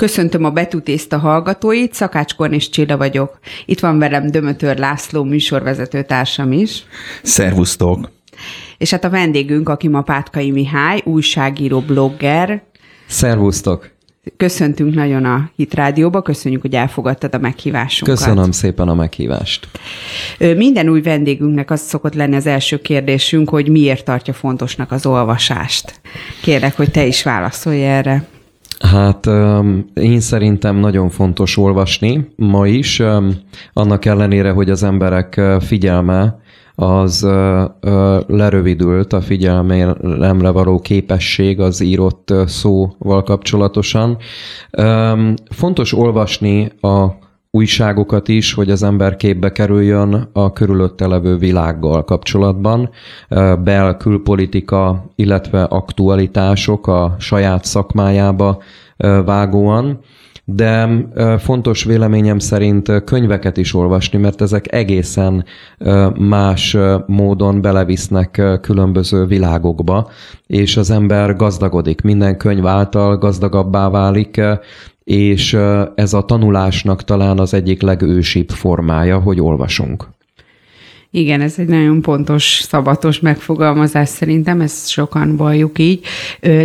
Köszöntöm a Betűtészta hallgatóit, Szakács Kornis Csilla vagyok. Itt van velem Dömötör László műsorvezető társam is. Szervusztok! És hát a vendégünk, aki ma Pátkai Mihály, újságíró, blogger. Szervusztok! Köszöntünk nagyon a Hit Rádióba, köszönjük, hogy elfogadtad a meghívásunkat. Köszönöm szépen a meghívást. Minden új vendégünknek az szokott lenni az első kérdésünk, hogy miért tartja fontosnak az olvasást. Kérlek, hogy te is válaszolj erre. Hát én szerintem nagyon fontos olvasni ma is, annak ellenére, hogy az emberek figyelme az lerövidült a figyelmemre való képesség az írott szóval kapcsolatosan. Fontos olvasni a újságokat is, hogy az ember képbe kerüljön a körülötte levő világgal kapcsolatban, bel-külpolitika, illetve aktualitások a saját szakmájába vágóan, de fontos véleményem szerint könyveket is olvasni, mert ezek egészen más módon belevisznek különböző világokba, és az ember gazdagodik, minden könyv által gazdagabbá válik, és ez a tanulásnak talán az egyik legősibb formája, hogy olvasunk. Igen, ez egy nagyon pontos, szabatos megfogalmazás szerintem, ezt sokan valljuk így.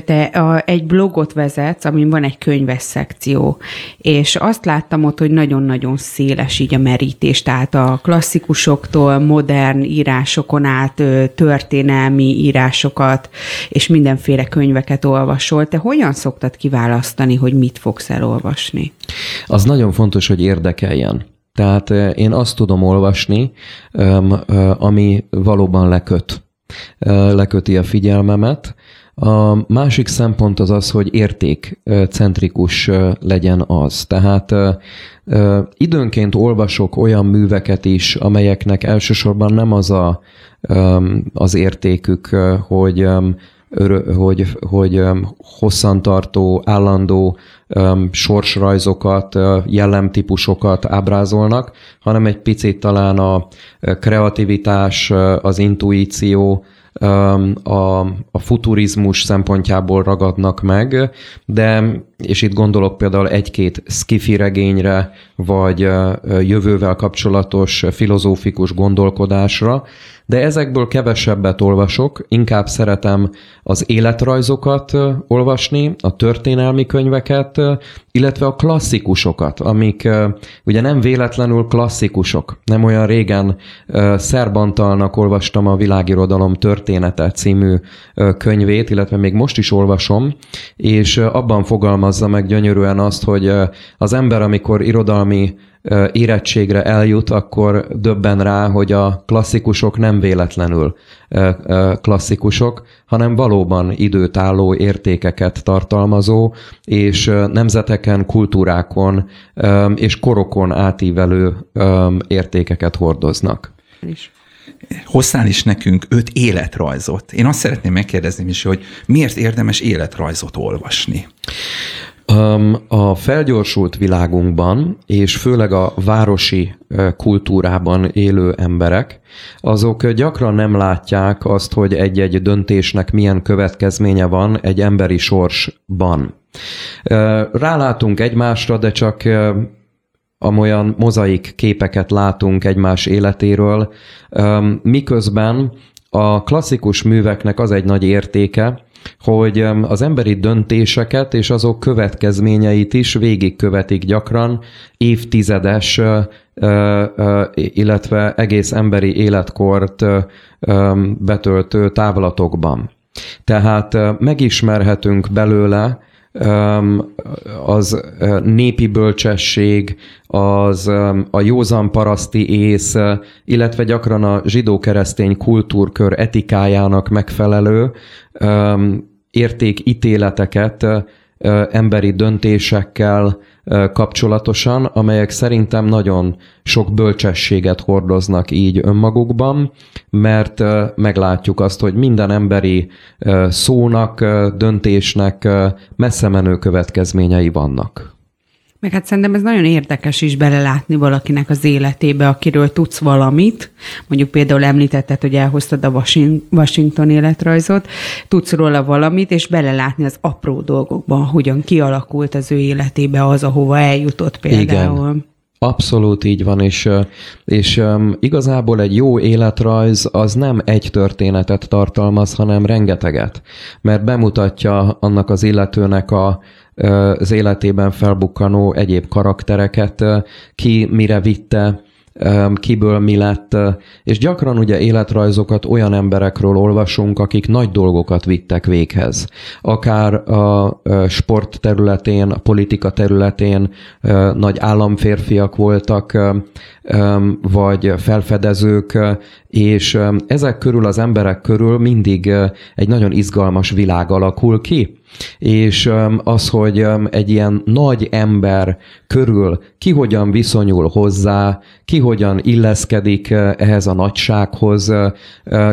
Te egy blogot vezetsz, amin van egy könyves szekció, és azt láttam ott, hogy nagyon-nagyon széles így a merítés, tehát a klasszikusoktól modern írásokon át történelmi írásokat, és mindenféle könyveket olvasol. Te hogyan szoktad kiválasztani, hogy mit fogsz elolvasni? Az nagyon fontos, hogy érdekeljen. Tehát én azt tudom olvasni, ami valóban leköt. Leköti a figyelmemet. A másik szempont az az, hogy értékcentrikus legyen az. Tehát időnként olvasok olyan műveket is, amelyeknek elsősorban nem az a, az értékük, hogy hogy, hogy hosszantartó, állandó sorsrajzokat, jellemtípusokat ábrázolnak, hanem egy picit talán a kreativitás, az intuíció, a, a futurizmus szempontjából ragadnak meg, de, és itt gondolok például egy-két skifi regényre, vagy jövővel kapcsolatos filozófikus gondolkodásra, de ezekből kevesebbet olvasok, inkább szeretem az életrajzokat olvasni, a történelmi könyveket, illetve a klasszikusokat, amik ugye nem véletlenül klasszikusok. Nem olyan régen Szerbantalnak olvastam a Világirodalom története című könyvét, illetve még most is olvasom, és abban fogalmazza meg gyönyörűen azt, hogy az ember, amikor irodalmi érettségre eljut, akkor döbben rá, hogy a klasszikusok nem véletlenül klasszikusok, hanem valóban időtálló értékeket tartalmazó, és nemzeteken, kultúrákon és korokon átívelő értékeket hordoznak. Hoztál is nekünk öt életrajzot. Én azt szeretném megkérdezni is, hogy miért érdemes életrajzot olvasni? A felgyorsult világunkban, és főleg a városi kultúrában élő emberek, azok gyakran nem látják azt, hogy egy-egy döntésnek milyen következménye van egy emberi sorsban. Rálátunk egymásra, de csak amolyan mozaik képeket látunk egymás életéről, miközben a klasszikus műveknek az egy nagy értéke, hogy az emberi döntéseket és azok következményeit is végigkövetik gyakran évtizedes, illetve egész emberi életkort betöltő távlatokban. Tehát megismerhetünk belőle az népi bölcsesség, az a józan paraszti ész, illetve gyakran a zsidó-keresztény kultúrkör etikájának megfelelő értékítéleteket emberi döntésekkel kapcsolatosan, amelyek szerintem nagyon sok bölcsességet hordoznak így önmagukban, mert meglátjuk azt, hogy minden emberi szónak, döntésnek messze menő következményei vannak. Meg hát szerintem ez nagyon érdekes is belelátni valakinek az életébe, akiről tudsz valamit. Mondjuk például említetted, hogy elhoztad a Washington életrajzot, tudsz róla valamit, és belelátni az apró dolgokban, hogyan kialakult az ő életébe az, ahova eljutott például. Igen. Abszolút így van, és, és igazából egy jó életrajz az nem egy történetet tartalmaz, hanem rengeteget, mert bemutatja annak az illetőnek a, az életében felbukkanó egyéb karaktereket, ki mire vitte, kiből mi lett, és gyakran ugye életrajzokat olyan emberekről olvasunk, akik nagy dolgokat vittek véghez. Akár a sport területén, a politika területén nagy államférfiak voltak, vagy felfedezők, és ezek körül az emberek körül mindig egy nagyon izgalmas világ alakul ki. És az, hogy egy ilyen nagy ember körül ki hogyan viszonyul hozzá, ki hogyan illeszkedik ehhez a nagysághoz,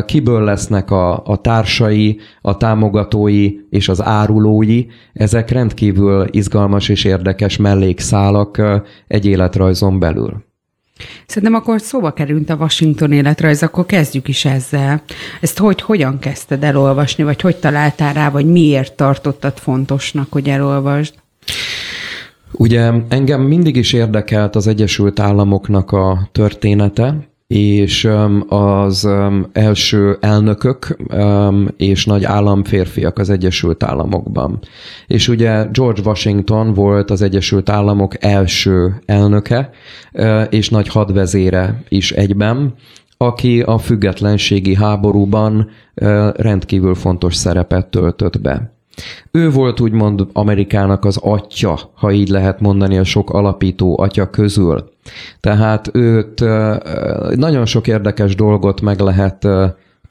kiből lesznek a, a társai, a támogatói és az árulói, ezek rendkívül izgalmas és érdekes mellékszálak egy életrajzon belül. Szerintem akkor szóba került a Washington életrajz, akkor kezdjük is ezzel. Ezt hogy, hogyan kezdted elolvasni, vagy hogy találtál rá, vagy miért tartottad fontosnak, hogy elolvasd? Ugye engem mindig is érdekelt az Egyesült Államoknak a története, és az első elnökök és nagy államférfiak az Egyesült Államokban. És ugye George Washington volt az Egyesült Államok első elnöke, és nagy hadvezére is egyben, aki a függetlenségi háborúban rendkívül fontos szerepet töltött be. Ő volt úgymond Amerikának az atya, ha így lehet mondani a sok alapító atya közül. Tehát őt nagyon sok érdekes dolgot meg lehet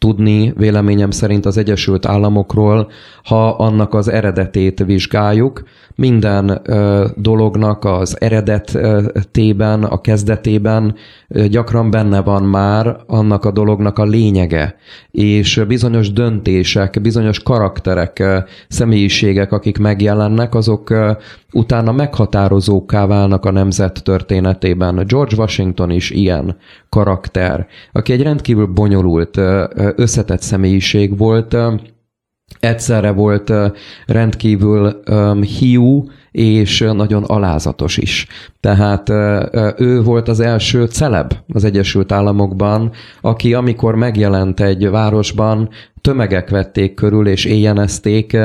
tudni véleményem szerint az Egyesült Államokról, ha annak az eredetét vizsgáljuk. Minden ö, dolognak az eredetében, a kezdetében ö, gyakran benne van már annak a dolognak a lényege, és bizonyos döntések, bizonyos karakterek, ö, személyiségek, akik megjelennek, azok ö, utána meghatározóká válnak a nemzet történetében. George Washington is ilyen karakter, aki egy rendkívül bonyolult, összetett személyiség volt, egyszerre volt rendkívül hiú, és nagyon alázatos is. Tehát ő volt az első celeb az Egyesült Államokban, aki amikor megjelent egy városban, tömegek vették körül és éjjenezték,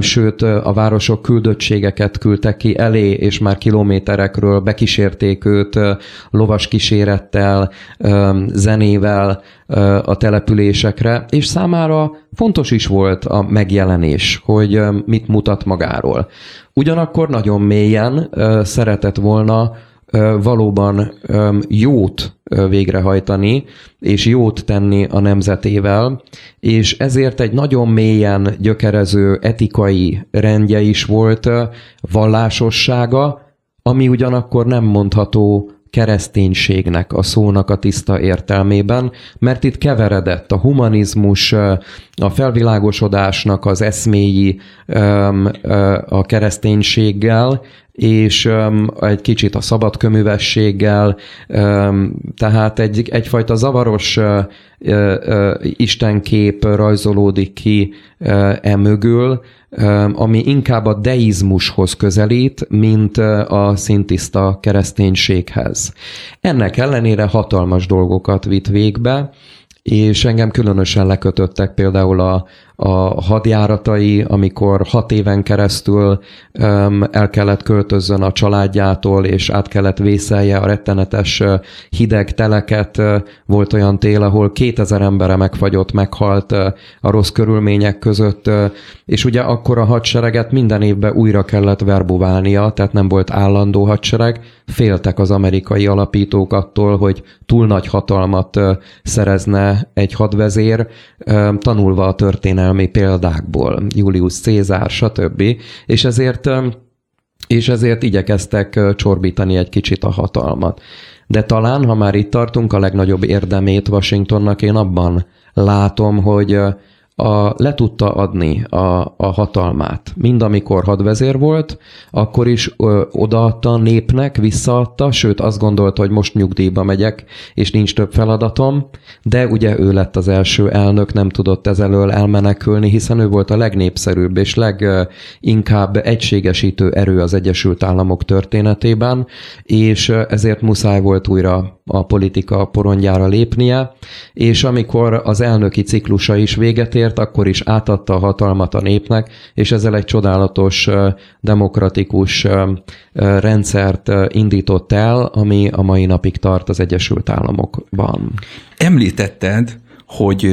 sőt a városok küldöttségeket küldtek ki elé, és már kilométerekről bekísérték őt lovas kísérettel, zenével a településekre, és számára fontos is volt a megjelenés, hogy mit mutat magáról. Ugyanakkor nagyon mélyen szeretett volna valóban jót végrehajtani, és jót tenni a nemzetével, és ezért egy nagyon mélyen gyökerező etikai rendje is volt, vallásossága, ami ugyanakkor nem mondható kereszténységnek a szónak a tiszta értelmében, mert itt keveredett a humanizmus, a felvilágosodásnak az eszméi a kereszténységgel, és egy kicsit a szabadköművességgel, tehát egy, egyfajta zavaros istenkép rajzolódik ki emögül, ami inkább a deizmushoz közelít, mint a szintiszta kereszténységhez. Ennek ellenére hatalmas dolgokat vitt végbe, és engem különösen lekötöttek például a, a hadjáratai, amikor hat éven keresztül um, el kellett költözzön a családjától, és át kellett vészelje a rettenetes hideg teleket. Volt olyan tél, ahol 2000 embere megfagyott, meghalt a rossz körülmények között, és ugye akkor a hadsereget minden évben újra kellett verbuválnia, tehát nem volt állandó hadsereg. Féltek az amerikai alapítók attól, hogy túl nagy hatalmat szerezne egy hadvezér, tanulva a történelmi példákból, Julius Cézár, stb. És ezért, és ezért igyekeztek csorbítani egy kicsit a hatalmat. De talán, ha már itt tartunk, a legnagyobb érdemét Washingtonnak én abban látom, hogy a, le tudta adni a, a hatalmát. Mind amikor hadvezér volt, akkor is ö, odaadta a népnek, visszaadta, sőt azt gondolta, hogy most nyugdíjba megyek, és nincs több feladatom, de ugye ő lett az első elnök, nem tudott ezelől elmenekülni, hiszen ő volt a legnépszerűbb és leginkább egységesítő erő az Egyesült Államok történetében, és ezért muszáj volt újra a politika porondjára lépnie, és amikor az elnöki ciklusa is véget ért, akkor is átadta a hatalmat a népnek, és ezzel egy csodálatos demokratikus rendszert indított el, ami a mai napig tart az Egyesült Államokban. Említetted, hogy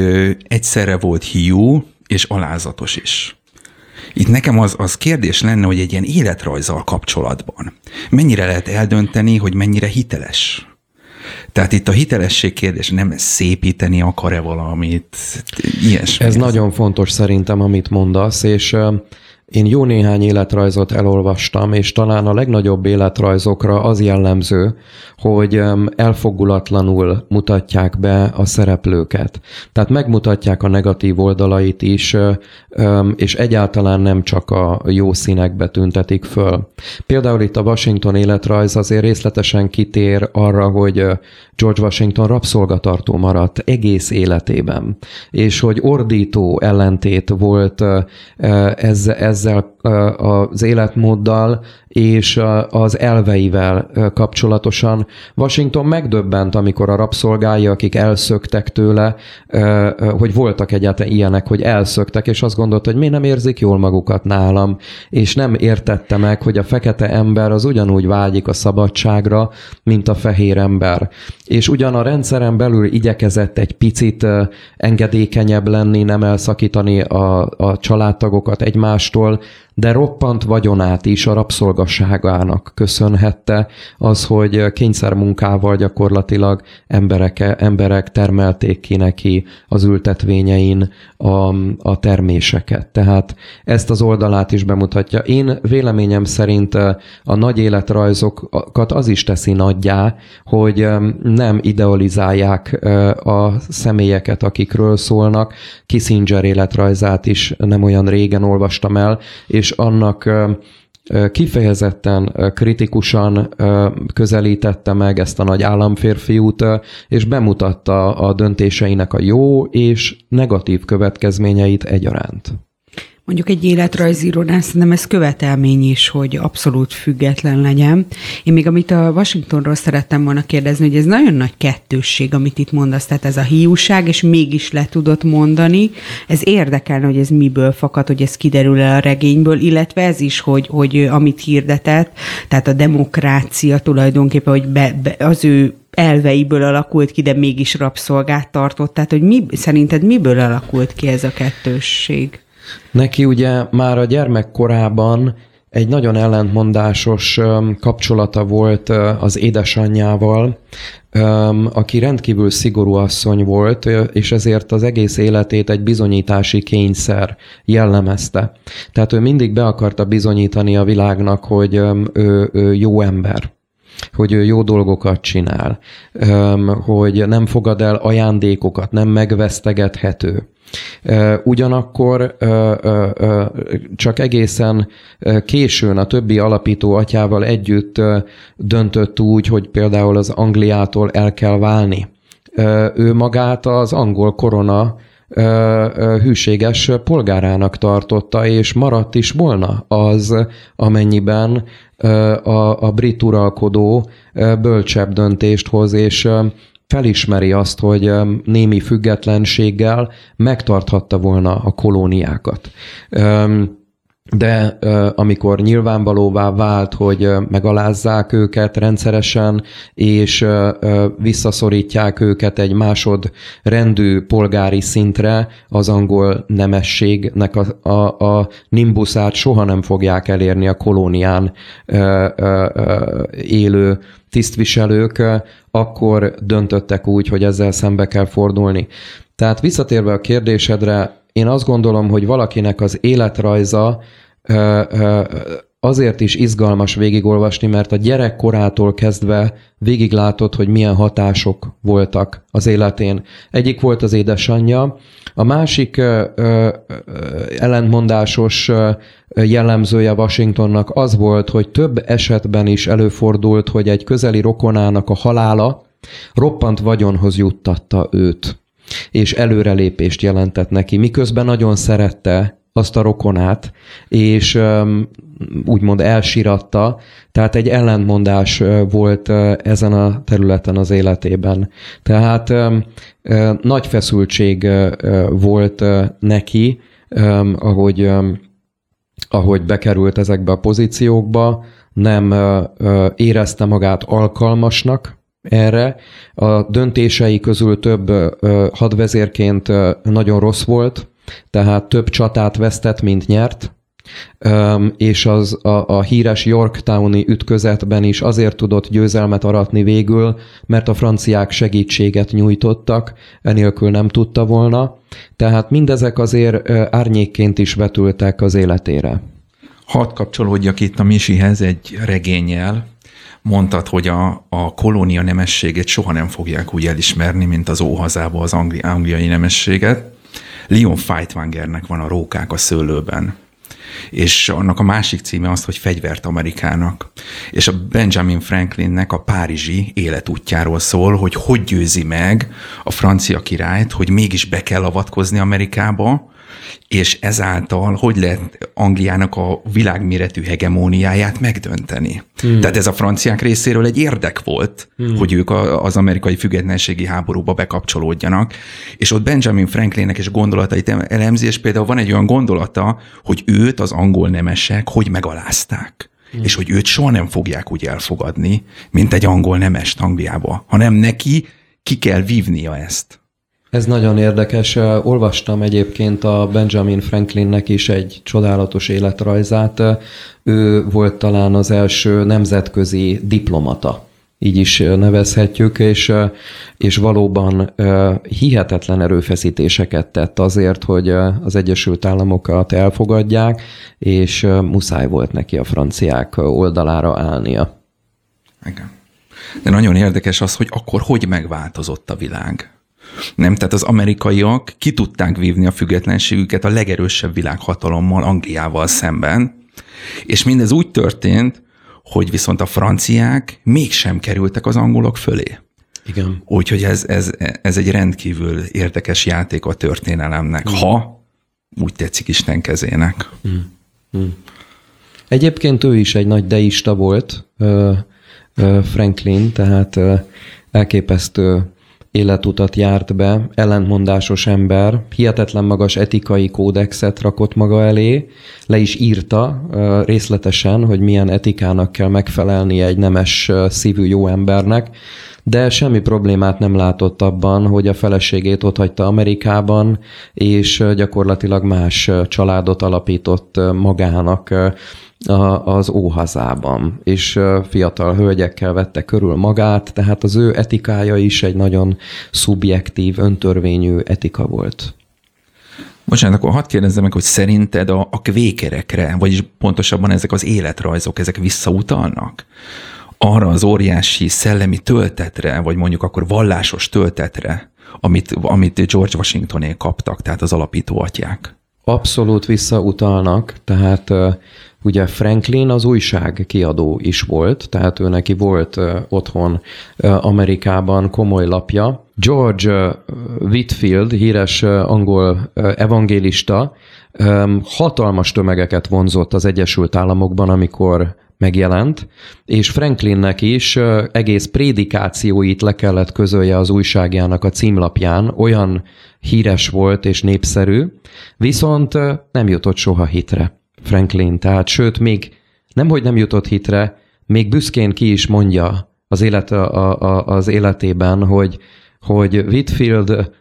egyszerre volt hiú és alázatos is. Itt nekem az, az kérdés lenne, hogy egy ilyen életrajzal kapcsolatban mennyire lehet eldönteni, hogy mennyire hiteles tehát itt a hitelesség kérdés nem szépíteni akar-e valamit, ilyesmi. Ez nagyon fontos szerintem, amit mondasz, és én jó néhány életrajzot elolvastam, és talán a legnagyobb életrajzokra az jellemző, hogy elfogulatlanul mutatják be a szereplőket. Tehát megmutatják a negatív oldalait is, és egyáltalán nem csak a jó színekbe tüntetik föl. Például itt a Washington életrajz azért részletesen kitér arra, hogy George Washington rabszolgatartó maradt egész életében, és hogy ordító ellentét volt ezzel az életmóddal, és az elveivel kapcsolatosan. Washington megdöbbent, amikor a rabszolgái, akik elszöktek tőle, hogy voltak egyáltalán ilyenek, hogy elszöktek, és azt gondolta, hogy mi nem érzik jól magukat nálam, és nem értette meg, hogy a fekete ember az ugyanúgy vágyik a szabadságra, mint a fehér ember. És ugyan a rendszeren belül igyekezett egy picit engedékenyebb lenni, nem elszakítani a, a családtagokat egymástól, de roppant vagyonát is a rabszolgasságának köszönhette az, hogy kényszermunkával gyakorlatilag emberek, emberek termelték ki neki az ültetvényein a, a terméseket. Tehát ezt az oldalát is bemutatja. Én véleményem szerint a nagy életrajzokat az is teszi nagyjá, hogy nem idealizálják a személyeket, akikről szólnak. Kissinger életrajzát is nem olyan régen olvastam el, és annak kifejezetten kritikusan közelítette meg ezt a nagy államférfiút, és bemutatta a döntéseinek a jó és negatív következményeit egyaránt. Mondjuk egy életrajzírónál szerintem ez követelmény is, hogy abszolút független legyen. Én még amit a Washingtonról szerettem volna kérdezni, hogy ez nagyon nagy kettősség, amit itt mondasz, tehát ez a hiúság, és mégis le tudott mondani. Ez érdekelne, hogy ez miből fakad, hogy ez kiderül el a regényből, illetve ez is, hogy, hogy amit hirdetett, tehát a demokrácia tulajdonképpen, hogy be, be, az ő elveiből alakult ki, de mégis rabszolgát tartott. Tehát, hogy mi, szerinted miből alakult ki ez a kettősség? Neki ugye már a gyermekkorában egy nagyon ellentmondásos kapcsolata volt az édesanyjával, aki rendkívül szigorú asszony volt, és ezért az egész életét egy bizonyítási kényszer jellemezte. Tehát ő mindig be akarta bizonyítani a világnak, hogy ő, ő jó ember hogy ő jó dolgokat csinál, hogy nem fogad el ajándékokat, nem megvesztegethető. Ugyanakkor csak egészen későn a többi alapító atyával együtt döntött úgy, hogy például az Angliától el kell válni. Ő magát az angol korona hűséges polgárának tartotta, és maradt is volna az, amennyiben a, a brit uralkodó bölcsebb döntést hoz, és felismeri azt, hogy némi függetlenséggel megtarthatta volna a kolóniákat de amikor nyilvánvalóvá vált, hogy megalázzák őket rendszeresen, és visszaszorítják őket egy másod rendű polgári szintre, az angol nemességnek a, a, a nimbuszát soha nem fogják elérni a kolónián élő tisztviselők, akkor döntöttek úgy, hogy ezzel szembe kell fordulni. Tehát visszatérve a kérdésedre, én azt gondolom, hogy valakinek az életrajza azért is izgalmas végigolvasni, mert a gyerek korától kezdve végiglátod, hogy milyen hatások voltak az életén. Egyik volt az édesanyja, a másik ö, ellentmondásos jellemzője Washingtonnak az volt, hogy több esetben is előfordult, hogy egy közeli rokonának a halála roppant vagyonhoz juttatta őt és előrelépést jelentett neki, miközben nagyon szerette azt a rokonát, és úgymond elsiratta, tehát egy ellentmondás volt ezen a területen az életében. Tehát nagy feszültség volt neki, ahogy, ahogy bekerült ezekbe a pozíciókba, nem érezte magát alkalmasnak erre. A döntései közül több hadvezérként nagyon rossz volt, tehát több csatát vesztett, mint nyert, és az a, a híres Yorktowni ütközetben is azért tudott győzelmet aratni végül, mert a franciák segítséget nyújtottak, enélkül nem tudta volna, tehát mindezek azért árnyékként is vetültek az életére. Hadd kapcsolódjak itt a Misihez egy regényel, mondtad, hogy a, a kolónia nemességét soha nem fogják úgy elismerni, mint az óhazába az angli, angliai nemességet. Leon Feitwangernek van a Rókák a szőlőben és annak a másik címe az, hogy Fegyvert Amerikának. És a Benjamin Franklinnek a párizsi életútjáról szól, hogy hogy győzi meg a francia királyt, hogy mégis be kell avatkozni Amerikába, és ezáltal hogy lehet Angliának a világméretű hegemóniáját megdönteni. Hmm. Tehát ez a franciák részéről egy érdek volt, hmm. hogy ők az amerikai függetlenségi háborúba bekapcsolódjanak, és ott Benjamin Franklinnek és gondolatait elemzi, és például van egy olyan gondolata, hogy őt az angol nemesek hogy megalázták. Hmm. És hogy őt soha nem fogják úgy elfogadni, mint egy angol nemest Angliába, hanem neki ki kell vívnia ezt. Ez nagyon érdekes. Olvastam egyébként a Benjamin Franklinnek is egy csodálatos életrajzát. Ő volt talán az első nemzetközi diplomata így is nevezhetjük, és, és valóban hihetetlen erőfeszítéseket tett azért, hogy az Egyesült Államokat elfogadják, és muszáj volt neki a franciák oldalára állnia. Igen. De nagyon érdekes az, hogy akkor hogy megváltozott a világ. Nem, tehát az amerikaiak ki tudták vívni a függetlenségüket a legerősebb világhatalommal, Angliával szemben, és mindez úgy történt, hogy viszont a franciák mégsem kerültek az angolok fölé. Igen. Úgyhogy ez, ez, ez egy rendkívül érdekes játék a történelemnek, mm. ha úgy tetszik Isten kezének. Mm. Mm. Egyébként ő is egy nagy deista volt, Franklin, tehát elképesztő életutat járt be, ellentmondásos ember, hihetetlen magas etikai kódexet rakott maga elé, le is írta részletesen, hogy milyen etikának kell megfelelnie egy nemes szívű jó embernek, de semmi problémát nem látott abban, hogy a feleségét ott hagyta Amerikában, és gyakorlatilag más családot alapított magának a, az óhazában, és fiatal hölgyekkel vette körül magát, tehát az ő etikája is egy nagyon szubjektív, öntörvényű etika volt. Bocsánat, akkor hadd kérdezzem meg, hogy szerinted a, a kvékerekre, vagyis pontosabban ezek az életrajzok, ezek visszautalnak? Arra az óriási szellemi töltetre, vagy mondjuk akkor vallásos töltetre, amit, amit George Washingtonék kaptak, tehát az alapító atyák? Abszolút visszautalnak, tehát Ugye Franklin az újság kiadó is volt, tehát ő neki volt otthon Amerikában komoly lapja. George Whitfield, híres angol evangélista, hatalmas tömegeket vonzott az Egyesült Államokban, amikor megjelent, és Franklinnek is egész prédikációit le kellett közölje az újságjának a címlapján, olyan híres volt és népszerű, viszont nem jutott soha hitre. Franklin, tehát sőt, még nemhogy nem jutott hitre, még büszkén ki is mondja az, élet, a, a, az életében, hogy, hogy Whitfield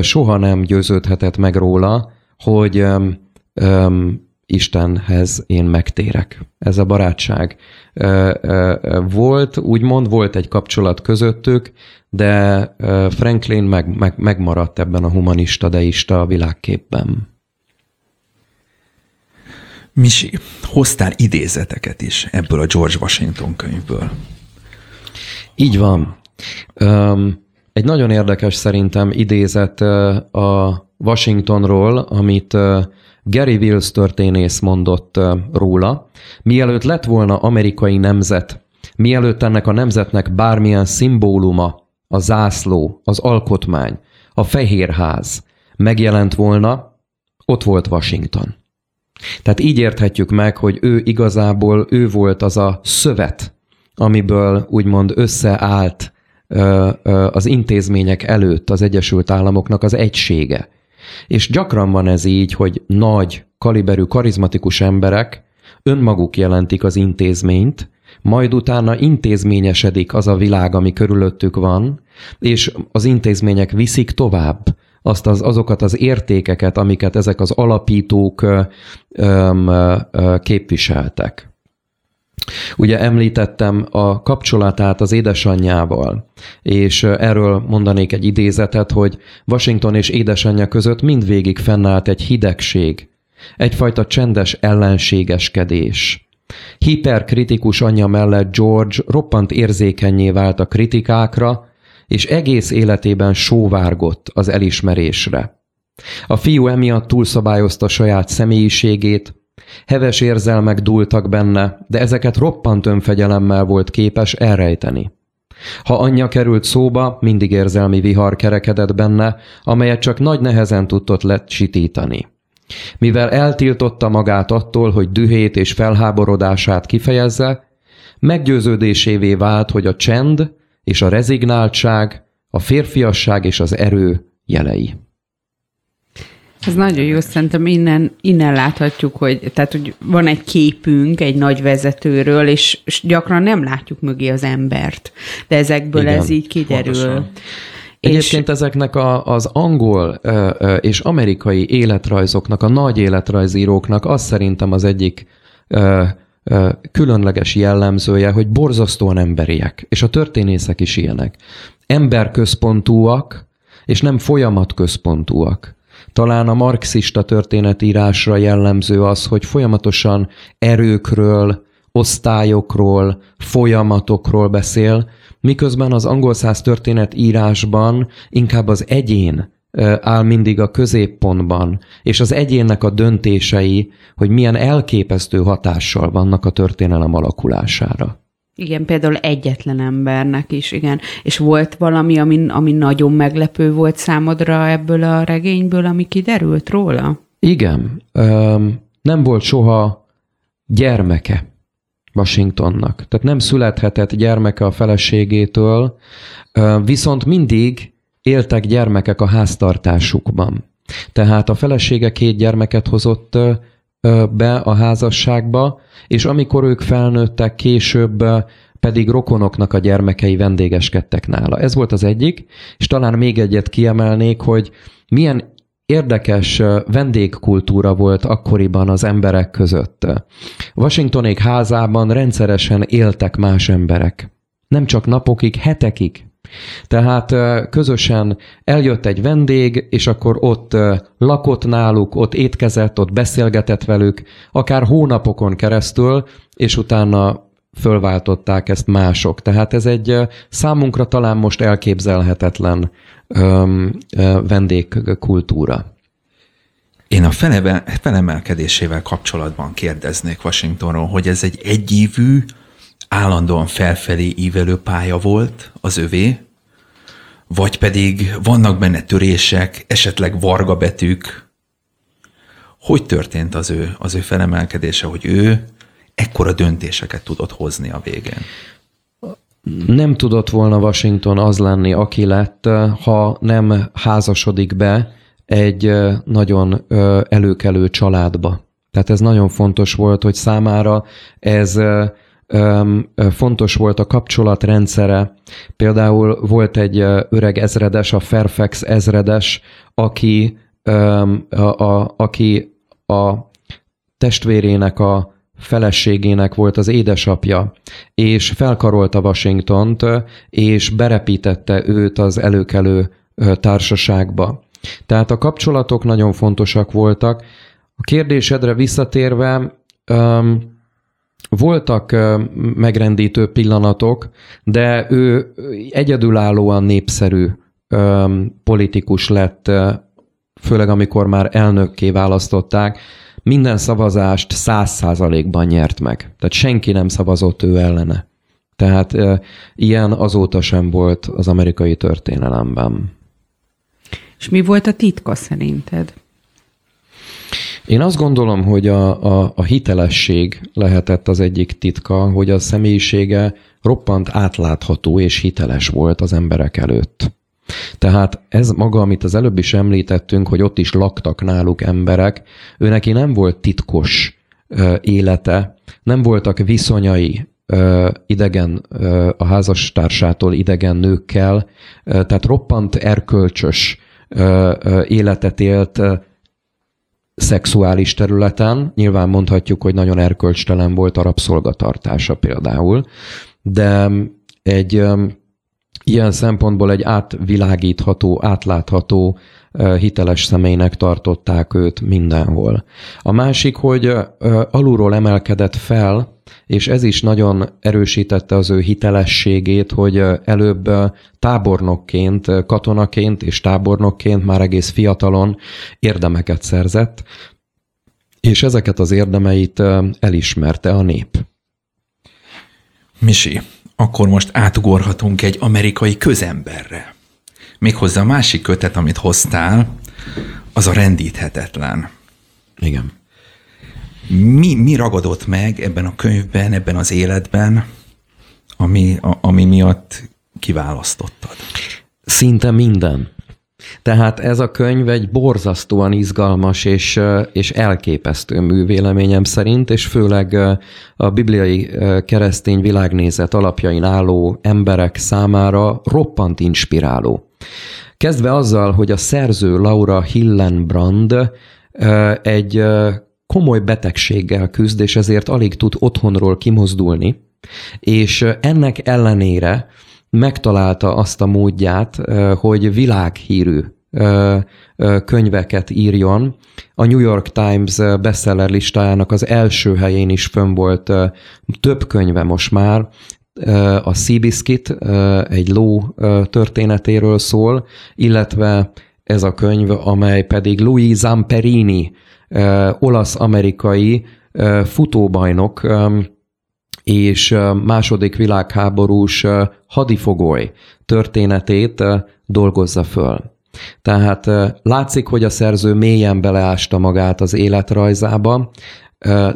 soha nem győződhetett meg róla, hogy um, um, Istenhez én megtérek. Ez a barátság volt, úgymond volt egy kapcsolat közöttük, de Franklin meg, meg, megmaradt ebben a humanista, deista világképben. Misi, hoztál idézeteket is ebből a George Washington könyvből. Így van. Egy nagyon érdekes szerintem idézet a Washingtonról, amit Gary Wills történész mondott róla. Mielőtt lett volna amerikai nemzet, mielőtt ennek a nemzetnek bármilyen szimbóluma, a zászló, az alkotmány, a fehérház megjelent volna, ott volt Washington. Tehát így érthetjük meg, hogy ő igazából, ő volt az a szövet, amiből úgymond összeállt az intézmények előtt az Egyesült Államoknak az egysége. És gyakran van ez így, hogy nagy, kaliberű, karizmatikus emberek önmaguk jelentik az intézményt, majd utána intézményesedik az a világ, ami körülöttük van, és az intézmények viszik tovább azt az, azokat az értékeket, amiket ezek az alapítók képviseltek. Ugye említettem a kapcsolatát az édesanyjával, és erről mondanék egy idézetet, hogy Washington és édesanyja között mindvégig fennállt egy hidegség, egyfajta csendes ellenségeskedés. Hiperkritikus anyja mellett George roppant érzékenyé vált a kritikákra, és egész életében sóvárgott az elismerésre. A fiú emiatt túlszabályozta saját személyiségét, Heves érzelmek dúltak benne, de ezeket roppant önfegyelemmel volt képes elrejteni. Ha anyja került szóba, mindig érzelmi vihar kerekedett benne, amelyet csak nagy nehezen tudott lecsitítani. Mivel eltiltotta magát attól, hogy dühét és felháborodását kifejezze, meggyőződésévé vált, hogy a csend és a rezignáltság, a férfiasság és az erő jelei. Ez nagyon jó, szerintem innen, innen láthatjuk, hogy, tehát, hogy van egy képünk egy nagy vezetőről, és, és gyakran nem látjuk mögé az embert, de ezekből Igen, ez így kiderül. Pontosan. Egyébként ezeknek a, az angol ö, ö, és amerikai életrajzoknak, a nagy életrajzíróknak az szerintem az egyik ö, különleges jellemzője, hogy borzasztóan emberiek, és a történészek is ilyenek. Emberközpontúak, és nem folyamatközpontúak. Talán a marxista történetírásra jellemző az, hogy folyamatosan erőkről, osztályokról, folyamatokról beszél, miközben az angol száz történetírásban inkább az egyén áll mindig a középpontban, és az egyénnek a döntései, hogy milyen elképesztő hatással vannak a történelem alakulására. Igen, például egyetlen embernek is, igen. És volt valami, ami, ami nagyon meglepő volt számodra ebből a regényből, ami kiderült róla? Igen. Öm, nem volt soha gyermeke Washingtonnak. Tehát nem születhetett gyermeke a feleségétől, viszont mindig éltek gyermekek a háztartásukban. Tehát a felesége két gyermeket hozott be a házasságba, és amikor ők felnőttek, később pedig rokonoknak a gyermekei vendégeskedtek nála. Ez volt az egyik, és talán még egyet kiemelnék, hogy milyen érdekes vendégkultúra volt akkoriban az emberek között. Washingtonék házában rendszeresen éltek más emberek. Nem csak napokig, hetekig. Tehát közösen eljött egy vendég, és akkor ott lakott náluk, ott étkezett, ott beszélgetett velük, akár hónapokon keresztül, és utána fölváltották ezt mások. Tehát ez egy számunkra talán most elképzelhetetlen vendégkultúra. Én a feleve, felemelkedésével kapcsolatban kérdeznék Washingtonról, hogy ez egy egyívű, állandóan felfelé ívelő pálya volt az övé, vagy pedig vannak benne törések, esetleg varga betűk. Hogy történt az ő, az ő felemelkedése, hogy ő ekkora döntéseket tudott hozni a végén? Nem tudott volna Washington az lenni, aki lett, ha nem házasodik be egy nagyon előkelő családba. Tehát ez nagyon fontos volt, hogy számára ez fontos volt a kapcsolatrendszere. Például volt egy öreg ezredes, a Fairfax ezredes, aki, a, a, aki a testvérének a feleségének volt az édesapja, és felkarolta Washingtont, és berepítette őt az előkelő társaságba. Tehát a kapcsolatok nagyon fontosak voltak. A kérdésedre visszatérve, voltak megrendítő pillanatok, de ő egyedülállóan népszerű politikus lett, főleg amikor már elnökké választották, minden szavazást száz százalékban nyert meg. Tehát senki nem szavazott ő ellene. Tehát ilyen azóta sem volt az amerikai történelemben. És mi volt a titka szerinted? Én azt gondolom, hogy a, a, a hitelesség lehetett az egyik titka, hogy a személyisége roppant átlátható és hiteles volt az emberek előtt. Tehát ez maga, amit az előbb is említettünk, hogy ott is laktak náluk emberek, ő neki nem volt titkos ö, élete, nem voltak viszonyai ö, idegen ö, a házastársától idegen nőkkel, ö, tehát roppant erkölcsös ö, ö, életet élt szexuális területen. Nyilván mondhatjuk, hogy nagyon erkölcstelen volt a rabszolgatartása például, de egy ilyen szempontból egy átvilágítható, átlátható, hiteles személynek tartották őt mindenhol. A másik, hogy alulról emelkedett fel, és ez is nagyon erősítette az ő hitelességét, hogy előbb tábornokként, katonaként és tábornokként már egész fiatalon érdemeket szerzett, és ezeket az érdemeit elismerte a nép. Misi, akkor most átugorhatunk egy amerikai közemberre. Méghozzá a másik kötet, amit hoztál, az a rendíthetetlen. Igen. Mi, mi ragadott meg ebben a könyvben, ebben az életben, ami, a, ami miatt kiválasztottad? Szinte minden. Tehát ez a könyv egy borzasztóan izgalmas és, és elképesztő mű véleményem szerint, és főleg a bibliai keresztény világnézet alapjain álló emberek számára roppant inspiráló. Kezdve azzal, hogy a szerző Laura Hillenbrand egy komoly betegséggel küzd, és ezért alig tud otthonról kimozdulni, és ennek ellenére megtalálta azt a módját, hogy világhírű könyveket írjon. A New York Times bestseller listájának az első helyén is fönn volt több könyve most már, a Seabiscuit egy ló történetéről szól, illetve ez a könyv, amely pedig Louis Zamperini, olasz-amerikai futóbajnok, és második világháborús hadifogoly történetét dolgozza föl. Tehát látszik, hogy a szerző mélyen beleásta magát az életrajzába.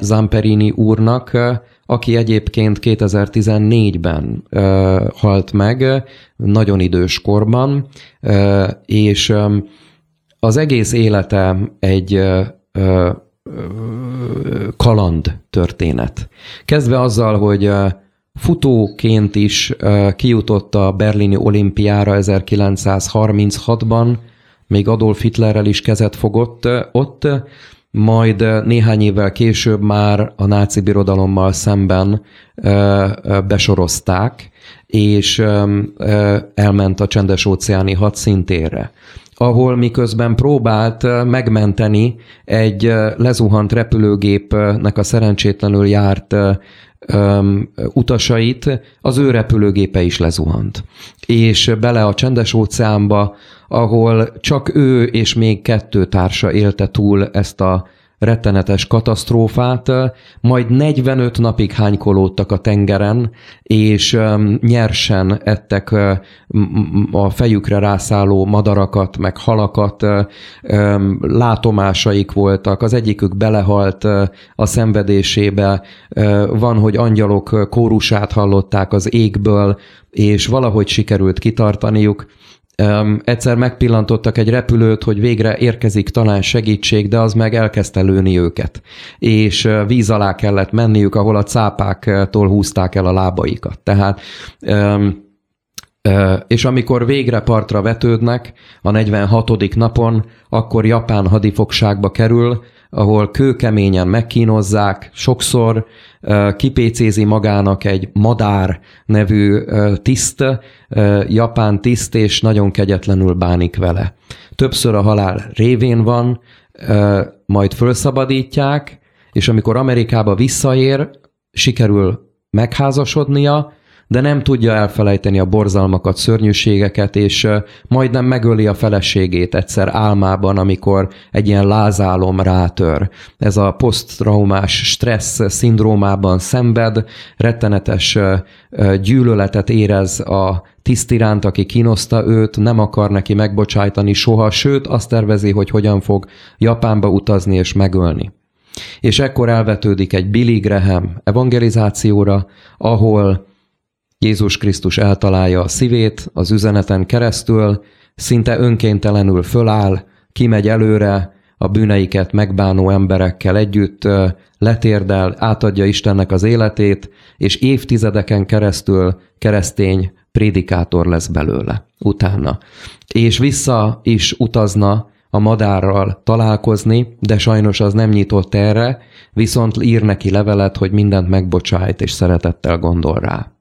Zamperini úrnak, aki egyébként 2014-ben halt meg, nagyon idős korban, és az egész élete egy kaland történet. Kezdve azzal, hogy futóként is kijutott a berlini olimpiára 1936-ban, még Adolf Hitlerrel is kezet fogott ott, majd néhány évvel később már a náci birodalommal szemben besorozták, és elment a csendes óceáni hadszintérre ahol miközben próbált megmenteni egy lezuhant repülőgépnek a szerencsétlenül járt utasait, az ő repülőgépe is lezuhant. És bele a csendes óceánba, ahol csak ő és még kettő társa élte túl ezt a rettenetes katasztrófát, majd 45 napig hánykolódtak a tengeren, és nyersen ettek a fejükre rászálló madarakat, meg halakat, látomásaik voltak, az egyikük belehalt a szenvedésébe, van, hogy angyalok kórusát hallották az égből, és valahogy sikerült kitartaniuk, Um, egyszer megpillantottak egy repülőt, hogy végre érkezik talán segítség, de az meg elkezdte lőni őket. És uh, víz alá kellett menniük, ahol a cápáktól húzták el a lábaikat. Tehát um, és amikor végre partra vetődnek a 46. napon, akkor Japán hadifogságba kerül, ahol kőkeményen megkínozzák, sokszor kipécézi magának egy madár nevű tiszt, japán tiszt, és nagyon kegyetlenül bánik vele. Többször a halál révén van, majd felszabadítják, és amikor Amerikába visszaér, sikerül megházasodnia, de nem tudja elfelejteni a borzalmakat, szörnyűségeket, és majdnem megöli a feleségét egyszer álmában, amikor egy ilyen lázálom rátör. Ez a poszttraumás stressz szindrómában szenved, rettenetes gyűlöletet érez a tiszt iránt, aki kínoszta őt, nem akar neki megbocsájtani soha, sőt azt tervezi, hogy hogyan fog Japánba utazni és megölni. És ekkor elvetődik egy Billy Graham evangelizációra, ahol Jézus Krisztus eltalálja a szívét az üzeneten keresztül, szinte önkéntelenül föláll, kimegy előre, a bűneiket megbánó emberekkel együtt letérdel, átadja Istennek az életét, és évtizedeken keresztül keresztény prédikátor lesz belőle utána. És vissza is utazna a madárral találkozni, de sajnos az nem nyitott erre, viszont ír neki levelet, hogy mindent megbocsájt és szeretettel gondol rá.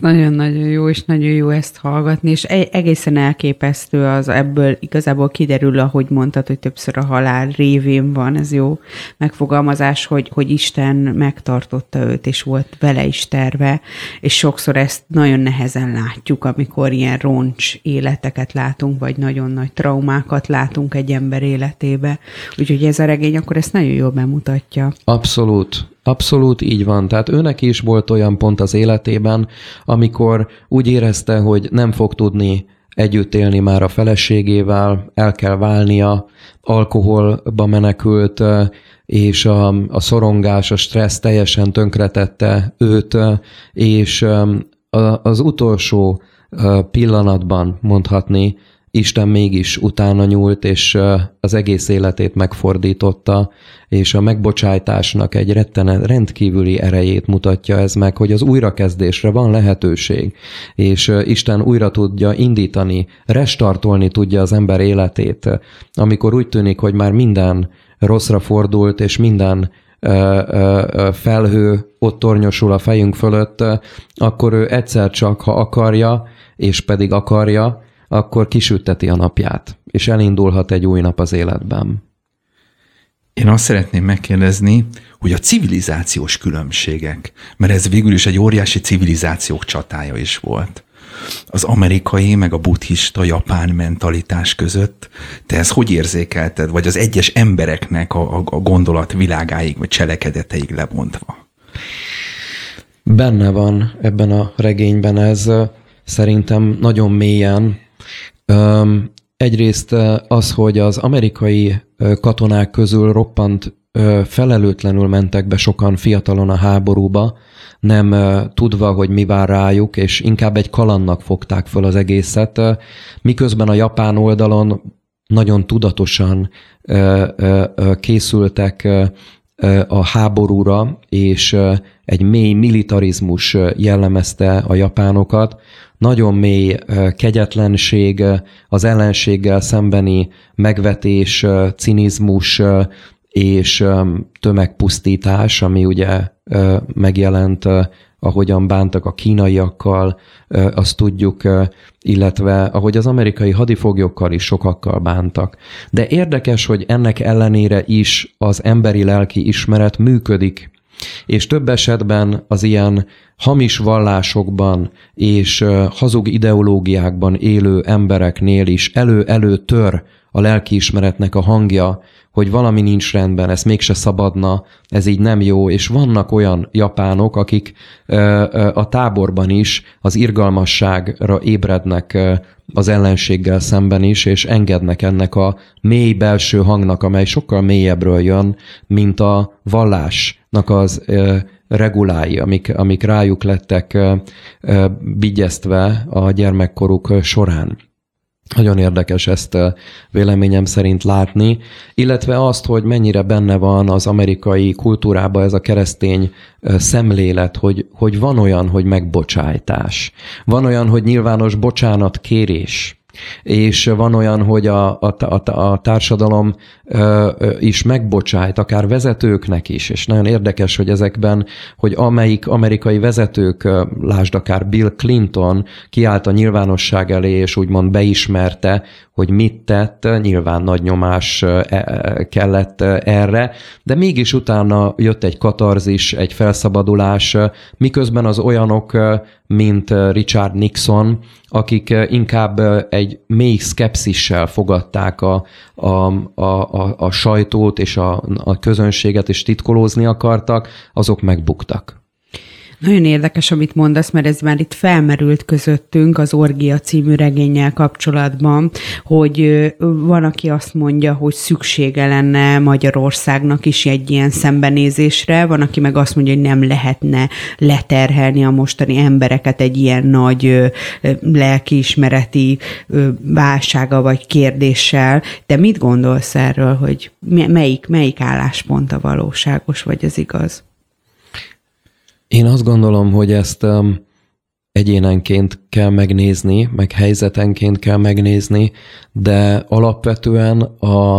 Nagyon-nagyon jó, és nagyon jó ezt hallgatni, és egészen elképesztő az ebből igazából kiderül, ahogy mondtad, hogy többször a halál révén van, ez jó megfogalmazás, hogy, hogy Isten megtartotta őt, és volt vele is terve, és sokszor ezt nagyon nehezen látjuk, amikor ilyen roncs életeket látunk, vagy nagyon nagy traumákat látunk egy ember életébe. Úgyhogy ez a regény akkor ezt nagyon jól bemutatja. Abszolút. Abszolút így van. Tehát őnek is volt olyan pont az életében, amikor úgy érezte, hogy nem fog tudni együtt élni már a feleségével, el kell válnia, alkoholba menekült, és a, a szorongás, a stressz teljesen tönkretette őt, és az utolsó pillanatban mondhatni, Isten mégis utána nyúlt, és az egész életét megfordította, és a megbocsájtásnak egy rettene, rendkívüli erejét mutatja ez meg, hogy az újrakezdésre van lehetőség, és Isten újra tudja indítani, restartolni tudja az ember életét, amikor úgy tűnik, hogy már minden rosszra fordult, és minden felhő ott tornyosul a fejünk fölött, akkor ő egyszer csak, ha akarja, és pedig akarja, akkor kisütteti a napját, és elindulhat egy új nap az életben. Én azt szeretném megkérdezni, hogy a civilizációs különbségek, mert ez végül is egy óriási civilizációk csatája is volt. Az amerikai, meg a buddhista, japán mentalitás között. Te ezt hogy érzékelted, vagy az egyes embereknek a, a, a gondolat világáig, vagy cselekedeteig lebontva? Benne van ebben a regényben ez szerintem nagyon mélyen, Egyrészt az, hogy az amerikai katonák közül roppant felelőtlenül mentek be sokan fiatalon a háborúba, nem tudva, hogy mi vár rájuk, és inkább egy kalannak fogták föl az egészet, miközben a japán oldalon nagyon tudatosan készültek a háborúra, és egy mély militarizmus jellemezte a japánokat, nagyon mély kegyetlenség, az ellenséggel szembeni megvetés, cinizmus és tömegpusztítás, ami ugye megjelent, ahogyan bántak a kínaiakkal, azt tudjuk, illetve ahogy az amerikai hadifoglyokkal is sokakkal bántak. De érdekes, hogy ennek ellenére is az emberi lelki ismeret működik és több esetben az ilyen hamis vallásokban és hazug ideológiákban élő embereknél is elő-elő tör a lelkiismeretnek a hangja, hogy valami nincs rendben, ez mégse szabadna, ez így nem jó, és vannak olyan japánok, akik a táborban is az irgalmasságra ébrednek az ellenséggel szemben is, és engednek ennek a mély belső hangnak, amely sokkal mélyebbről jön, mint a vallásnak az regulái, amik, amik rájuk lettek bigyeztve a gyermekkoruk során. Nagyon érdekes ezt véleményem szerint látni, illetve azt, hogy mennyire benne van az amerikai kultúrában ez a keresztény szemlélet, hogy, hogy van olyan, hogy megbocsájtás. Van olyan, hogy nyilvános bocsánat kérés. És van olyan, hogy a, a, a, a társadalom ö, ö, is megbocsájt, akár vezetőknek is, és nagyon érdekes, hogy ezekben, hogy amelyik amerikai vezetők, lásd akár Bill Clinton, kiállt a nyilvánosság elé, és úgymond beismerte, hogy mit tett, nyilván nagy nyomás e, e, kellett erre, de mégis utána jött egy katarzis, egy felszabadulás, miközben az olyanok, mint Richard Nixon, akik inkább egy mély szkepszissel fogadták a, a, a, a, a sajtót és a, a közönséget, és titkolózni akartak, azok megbuktak. Nagyon érdekes, amit mondasz, mert ez már itt felmerült közöttünk az Orgia című regényel kapcsolatban, hogy van, aki azt mondja, hogy szüksége lenne Magyarországnak is egy ilyen szembenézésre, van, aki meg azt mondja, hogy nem lehetne leterhelni a mostani embereket egy ilyen nagy lelkiismereti válsága vagy kérdéssel. De mit gondolsz erről, hogy melyik, melyik álláspont a valóságos, vagy az igaz? Én azt gondolom, hogy ezt um, egyénenként kell megnézni, meg helyzetenként kell megnézni, de alapvetően a,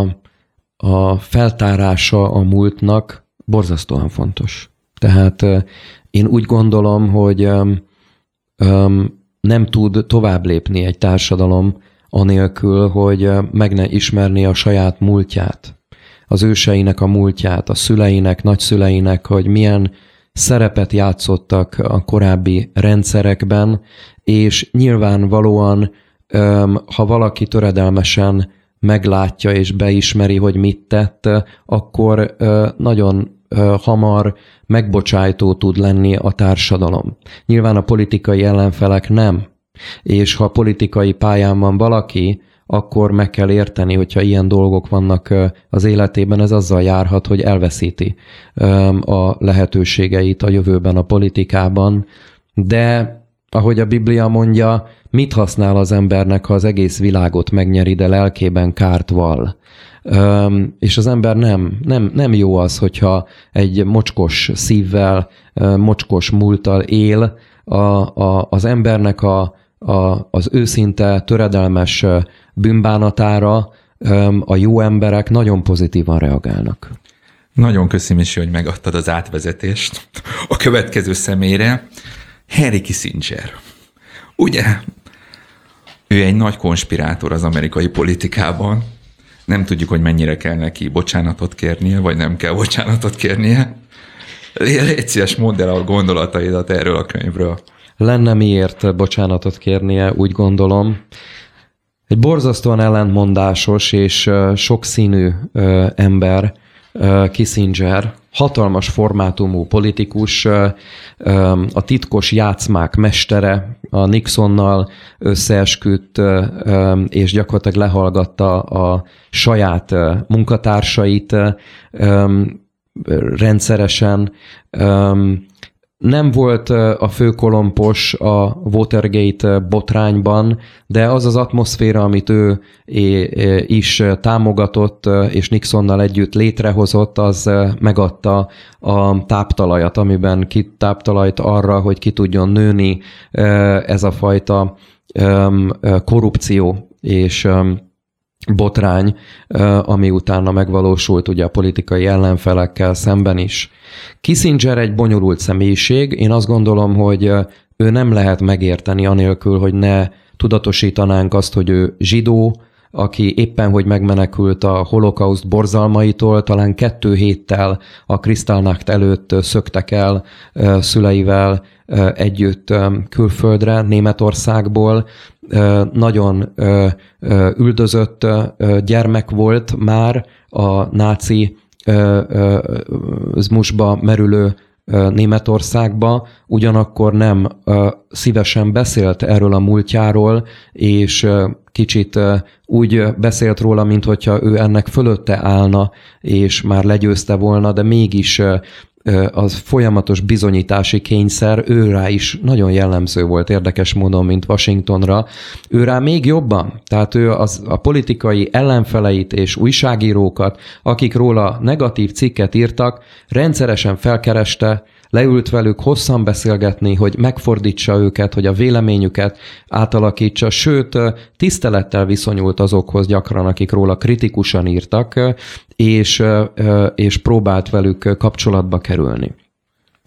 a feltárása a múltnak borzasztóan fontos. Tehát uh, én úgy gondolom, hogy um, um, nem tud tovább lépni egy társadalom anélkül, hogy uh, meg ne ismerni a saját múltját, az őseinek a múltját, a szüleinek, nagyszüleinek, hogy milyen szerepet játszottak a korábbi rendszerekben, és nyilvánvalóan, ha valaki töredelmesen meglátja és beismeri, hogy mit tett, akkor nagyon hamar megbocsájtó tud lenni a társadalom. Nyilván a politikai ellenfelek nem, és ha politikai pályán van valaki, akkor meg kell érteni, hogyha ilyen dolgok vannak az életében, ez azzal járhat, hogy elveszíti a lehetőségeit a jövőben a politikában. De ahogy a Biblia mondja, mit használ az embernek, ha az egész világot megnyeri, de lelkében kárt val? és az ember nem, nem, nem jó az, hogyha egy mocskos szívvel, mocskos múlttal él, a, a, az embernek a, a, az őszinte, töredelmes bűnbánatára a jó emberek nagyon pozitívan reagálnak. Nagyon köszönöm is, hogy megadtad az átvezetést a következő személyre. Harry Kissinger. Ugye? Ő egy nagy konspirátor az amerikai politikában. Nem tudjuk, hogy mennyire kell neki bocsánatot kérnie, vagy nem kell bocsánatot kérnie. Légy szíves, mondd el a gondolataidat erről a könyvről. Lenne miért bocsánatot kérnie, úgy gondolom. Egy borzasztóan ellentmondásos és sokszínű ember, Kissinger, hatalmas formátumú politikus, a titkos játszmák mestere, a Nixonnal összeesküdt, és gyakorlatilag lehallgatta a saját munkatársait rendszeresen, nem volt a főkolompos a Watergate botrányban, de az az atmoszféra, amit ő is támogatott, és Nixonnal együtt létrehozott, az megadta a táptalajat, amiben ki táptalajt arra, hogy ki tudjon nőni ez a fajta korrupció és botrány, ami utána megvalósult ugye a politikai ellenfelekkel szemben is. Kissinger egy bonyolult személyiség, én azt gondolom, hogy ő nem lehet megérteni anélkül, hogy ne tudatosítanánk azt, hogy ő zsidó, aki éppen hogy megmenekült a holokauszt borzalmaitól, talán kettő héttel a Kristallnacht előtt szöktek el szüleivel együtt külföldre, Németországból. Nagyon üldözött gyermek volt már a náci zmusba merülő Németországba, ugyanakkor nem szívesen beszélt erről a múltjáról, és kicsit úgy beszélt róla, mint hogyha ő ennek fölötte állna, és már legyőzte volna, de mégis az folyamatos bizonyítási kényszer őrá is nagyon jellemző volt érdekes módon, mint Washingtonra. Őrá még jobban, tehát ő az, a politikai ellenfeleit és újságírókat, akik róla negatív cikket írtak, rendszeresen felkereste, leült velük hosszan beszélgetni, hogy megfordítsa őket, hogy a véleményüket átalakítsa, sőt, tisztelettel viszonyult azokhoz gyakran, akik róla kritikusan írtak, és, és próbált velük kapcsolatba kerülni.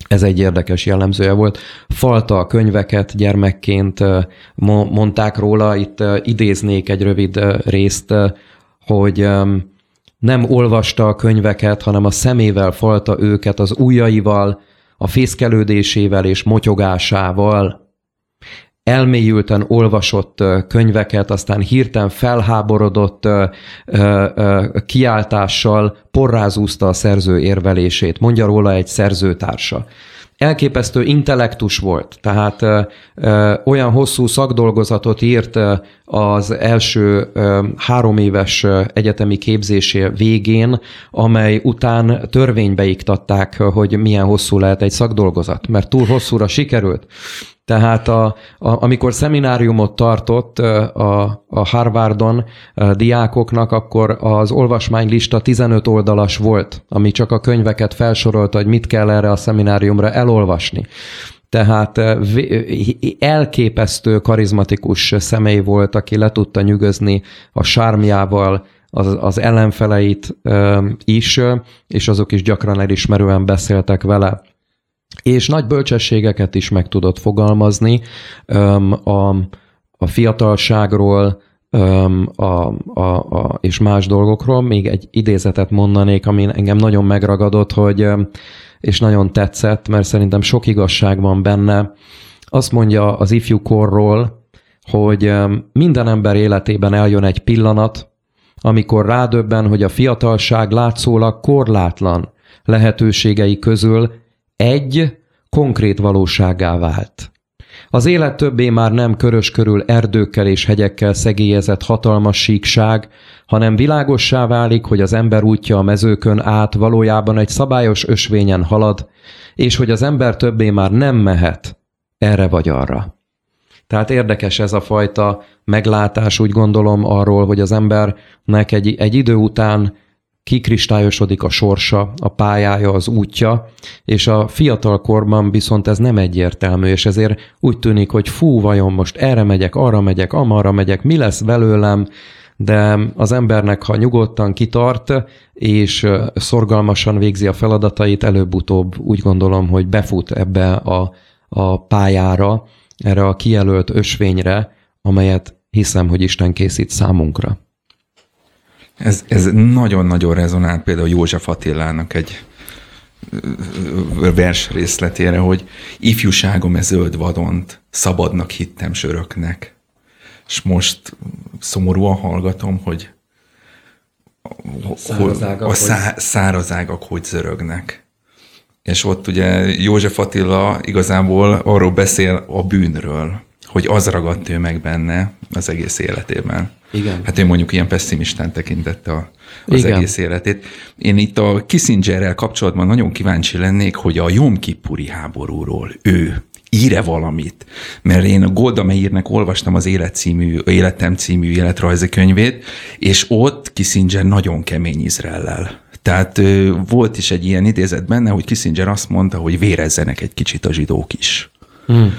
Ez egy érdekes jellemzője volt. Falta a könyveket gyermekként, mondták róla, itt idéznék egy rövid részt, hogy nem olvasta a könyveket, hanem a szemével falta őket az ujjaival, a fészkelődésével és motyogásával. Elmélyülten olvasott könyveket, aztán hirtelen felháborodott kiáltással porrázúzta a szerző érvelését. Mondja róla egy szerzőtársa elképesztő intellektus volt, tehát ö, ö, olyan hosszú szakdolgozatot írt ö, az első ö, három éves egyetemi képzésé végén, amely után törvénybe iktatták, hogy milyen hosszú lehet egy szakdolgozat, mert túl hosszúra sikerült. Tehát a, a, amikor szemináriumot tartott a, a Harvardon a diákoknak, akkor az olvasmánylista 15 oldalas volt, ami csak a könyveket felsorolta, hogy mit kell erre a szemináriumra elolvasni. Tehát elképesztő karizmatikus személy volt, aki le tudta nyűgözni a sármjával az, az ellenfeleit is, és azok is gyakran elismerően beszéltek vele és nagy bölcsességeket is meg tudott fogalmazni a, a fiatalságról, a, a, a, és más dolgokról. Még egy idézetet mondanék, ami engem nagyon megragadott, hogy, és nagyon tetszett, mert szerintem sok igazság van benne. Azt mondja az ifjúkorról, hogy minden ember életében eljön egy pillanat, amikor rádöbben, hogy a fiatalság látszólag korlátlan lehetőségei közül egy konkrét valóságá vált. Az élet többé már nem körös körül erdőkkel és hegyekkel szegélyezett hatalmas síkság, hanem világossá válik, hogy az ember útja a mezőkön át valójában egy szabályos ösvényen halad, és hogy az ember többé már nem mehet erre vagy arra. Tehát érdekes ez a fajta meglátás, úgy gondolom arról, hogy az embernek egy, egy idő után kikristályosodik a sorsa, a pályája, az útja, és a fiatal korban viszont ez nem egyértelmű, és ezért úgy tűnik, hogy fú, vajon most erre megyek, arra megyek, amarra megyek, mi lesz belőlem, de az embernek, ha nyugodtan kitart, és szorgalmasan végzi a feladatait, előbb-utóbb úgy gondolom, hogy befut ebbe a, a pályára, erre a kijelölt ösvényre, amelyet hiszem, hogy Isten készít számunkra. Ez, ez nagyon-nagyon rezonált például József Attilának egy vers részletére, hogy ifjúságom ez zöld vadont, szabadnak hittem söröknek. És most szomorúan hallgatom, hogy szárazágak, a szá, szárazágak hogy zörögnek. És ott ugye József Attila igazából arról beszél a bűnről, hogy az ragadt ő meg benne az egész életében. Igen. Hát ő mondjuk ilyen pessimistán tekintette a, az Igen. egész életét. Én itt a Kissingerrel kapcsolatban nagyon kíváncsi lennék, hogy a Jom Kippuri háborúról ő íre valamit. Mert én a Golda Meirnek olvastam az Élet című, Életem című életrajzi könyvét, és ott Kissinger nagyon kemény Izraellel. Tehát volt is egy ilyen idézet benne, hogy Kissinger azt mondta, hogy vérezzenek egy kicsit a zsidók is. Hmm.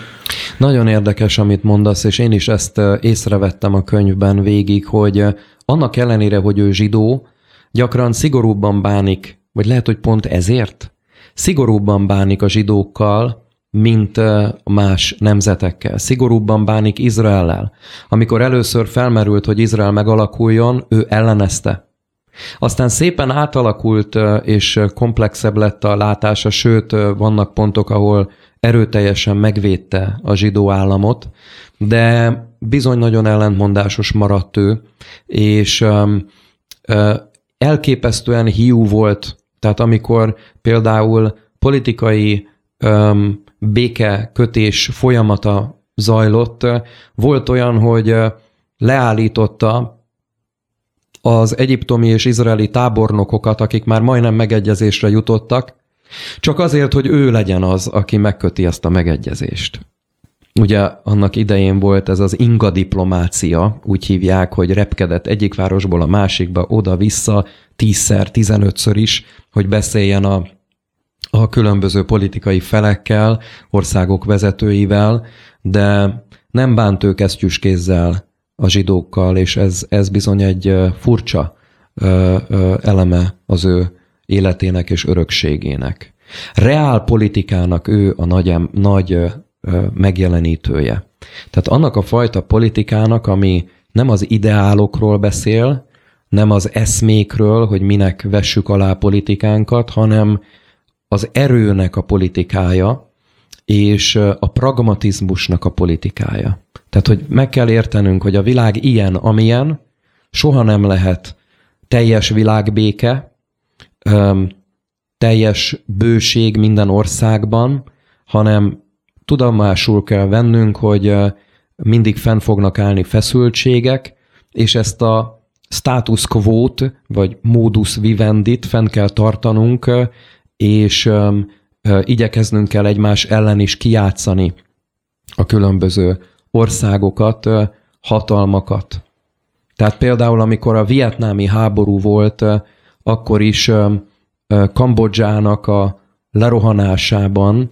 Nagyon érdekes, amit mondasz, és én is ezt észrevettem a könyvben végig, hogy annak ellenére, hogy ő zsidó, gyakran szigorúbban bánik, vagy lehet, hogy pont ezért, szigorúbban bánik a zsidókkal, mint más nemzetekkel. Szigorúbban bánik Izraellel. Amikor először felmerült, hogy Izrael megalakuljon, ő ellenezte. Aztán szépen átalakult, és komplexebb lett a látása, sőt, vannak pontok, ahol erőteljesen megvédte a zsidó államot, de bizony nagyon ellentmondásos maradt ő, és elképesztően hiú volt, tehát amikor például politikai békekötés folyamata zajlott, volt olyan, hogy leállította az egyiptomi és izraeli tábornokokat, akik már majdnem megegyezésre jutottak, csak azért, hogy ő legyen az, aki megköti ezt a megegyezést. Ugye annak idején volt ez az inga diplomácia, úgy hívják, hogy repkedett egyik városból a másikba, oda-vissza, tízszer, tizenötször is, hogy beszéljen a a különböző politikai felekkel, országok vezetőivel, de nem bánt ő kesztyűskézzel a zsidókkal, és ez, ez bizony egy furcsa eleme az ő életének és örökségének. Reál politikának ő a nagy, nagy megjelenítője. Tehát annak a fajta politikának, ami nem az ideálokról beszél, nem az eszmékről, hogy minek vessük alá politikánkat, hanem az erőnek a politikája, és a pragmatizmusnak a politikája. Tehát, hogy meg kell értenünk, hogy a világ ilyen, amilyen, soha nem lehet teljes világbéke, teljes bőség minden országban, hanem tudomásul kell vennünk, hogy mindig fenn fognak állni feszültségek, és ezt a status quo-t, vagy modus vivendit fenn kell tartanunk, és igyekeznünk kell egymás ellen is kijátszani a különböző országokat, hatalmakat. Tehát például, amikor a vietnámi háború volt, akkor is Kambodzsának a lerohanásában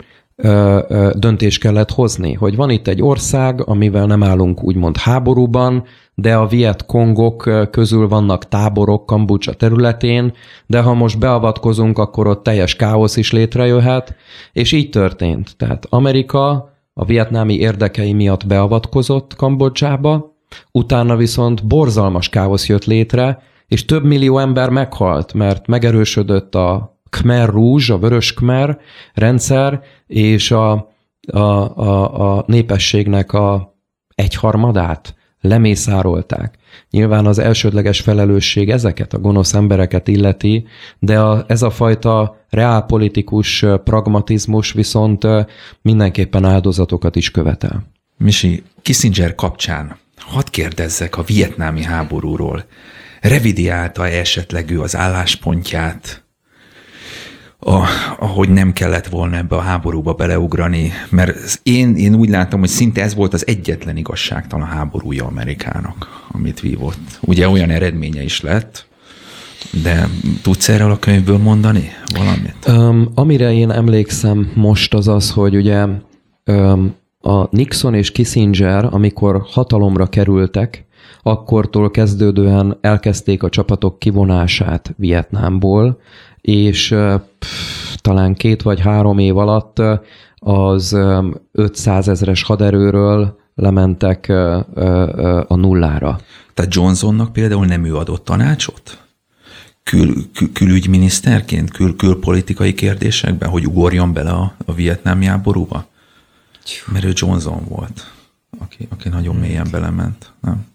döntést kellett hozni, hogy van itt egy ország, amivel nem állunk úgymond háborúban, de a Viet Kongok közül vannak táborok Kambodzsa területén, de ha most beavatkozunk, akkor ott teljes káosz is létrejöhet, és így történt. Tehát Amerika a vietnámi érdekei miatt beavatkozott Kambodzsába, utána viszont borzalmas káosz jött létre, és több millió ember meghalt, mert megerősödött a Khmer Rouge, a vörös Khmer rendszer, és a, a, a, a népességnek a egyharmadát lemészárolták. Nyilván az elsődleges felelősség ezeket a gonosz embereket illeti, de a, ez a fajta reálpolitikus pragmatizmus viszont mindenképpen áldozatokat is követel. Misi, Kissinger kapcsán hadd kérdezzek a vietnámi háborúról. Revidiálta -e esetleg ő az álláspontját, a, ahogy nem kellett volna ebbe a háborúba beleugrani, mert én, én úgy látom, hogy szinte ez volt az egyetlen igazságtalan háborúja Amerikának, amit vívott. Ugye olyan eredménye is lett, de tudsz erről a könyvből mondani valamit? Um, amire én emlékszem most az az, hogy ugye um, a Nixon és Kissinger, amikor hatalomra kerültek, akkortól kezdődően elkezdték a csapatok kivonását Vietnámból, és pff, talán két vagy három év alatt az 500 ezeres haderőről lementek a nullára. Tehát Johnsonnak például nem ő adott tanácsot? Kül, kül, külügyminiszterként, kül, külpolitikai kérdésekben, hogy ugorjon bele a, a vietnámi háborúba? Mert ő Johnson volt, aki, aki nagyon mélyen belement. Nem?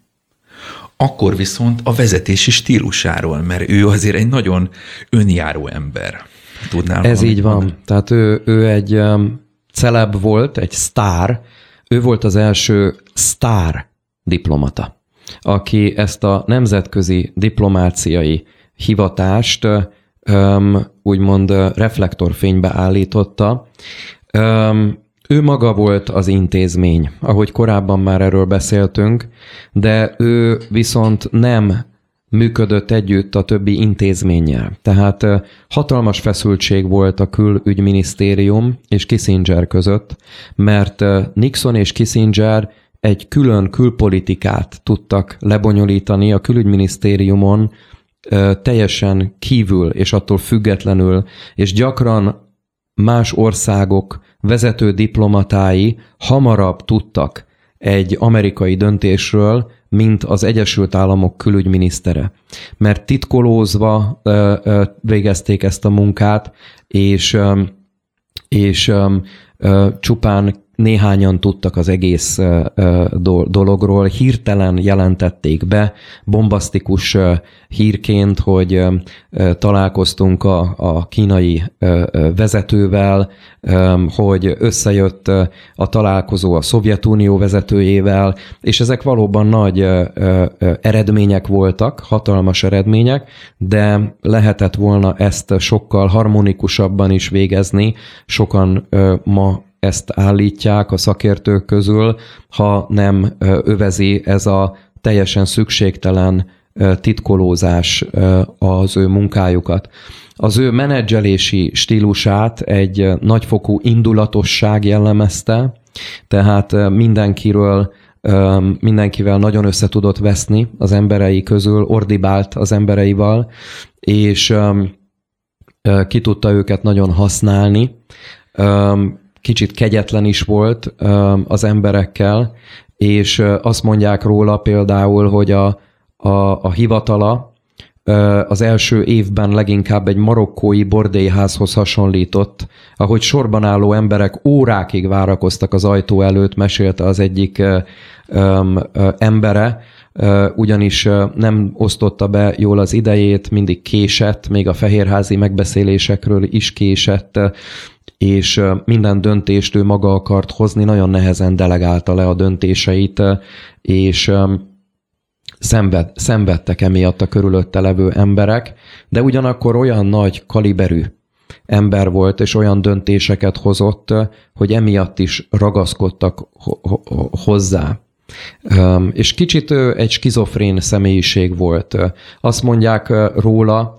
Akkor viszont a vezetési stílusáról, mert ő azért egy nagyon önjáró ember. Tudnál Ez így van. Mondani? Tehát ő, ő egy um, celeb volt, egy sztár. Ő volt az első sztár diplomata, aki ezt a nemzetközi diplomáciai hivatást um, úgymond reflektorfénybe állította. Um, ő maga volt az intézmény, ahogy korábban már erről beszéltünk, de ő viszont nem működött együtt a többi intézménnyel. Tehát hatalmas feszültség volt a külügyminisztérium és Kissinger között, mert Nixon és Kissinger egy külön külpolitikát tudtak lebonyolítani a külügyminisztériumon teljesen kívül és attól függetlenül, és gyakran más országok vezető diplomatái hamarabb tudtak egy amerikai döntésről, mint az Egyesült Államok külügyminisztere. Mert titkolózva ö, ö, végezték ezt a munkát, és, ö, és ö, ö, csupán néhányan tudtak az egész dologról, hirtelen jelentették be, bombasztikus hírként, hogy találkoztunk a, a kínai vezetővel, hogy összejött a találkozó a Szovjetunió vezetőjével, és ezek valóban nagy eredmények voltak, hatalmas eredmények, de lehetett volna ezt sokkal harmonikusabban is végezni. Sokan ma ezt állítják a szakértők közül, ha nem övezi ez a teljesen szükségtelen titkolózás az ő munkájukat. Az ő menedzselési stílusát egy nagyfokú indulatosság jellemezte, tehát mindenkiről mindenkivel nagyon össze tudott veszni az emberei közül, ordibált az embereival, és ki tudta őket nagyon használni. Kicsit kegyetlen is volt az emberekkel, és azt mondják róla például, hogy a, a, a hivatala az első évben leginkább egy marokkói bordélyházhoz hasonlított, ahogy sorban álló emberek órákig várakoztak az ajtó előtt, mesélte az egyik embere, ugyanis nem osztotta be jól az idejét, mindig késett, még a fehérházi megbeszélésekről is késett, és minden döntést ő maga akart hozni, nagyon nehezen delegálta le a döntéseit, és szenved, szenvedtek emiatt a körülötte levő emberek, de ugyanakkor olyan nagy kaliberű ember volt, és olyan döntéseket hozott, hogy emiatt is ragaszkodtak hozzá. És kicsit egy skizofrén személyiség volt. Azt mondják róla,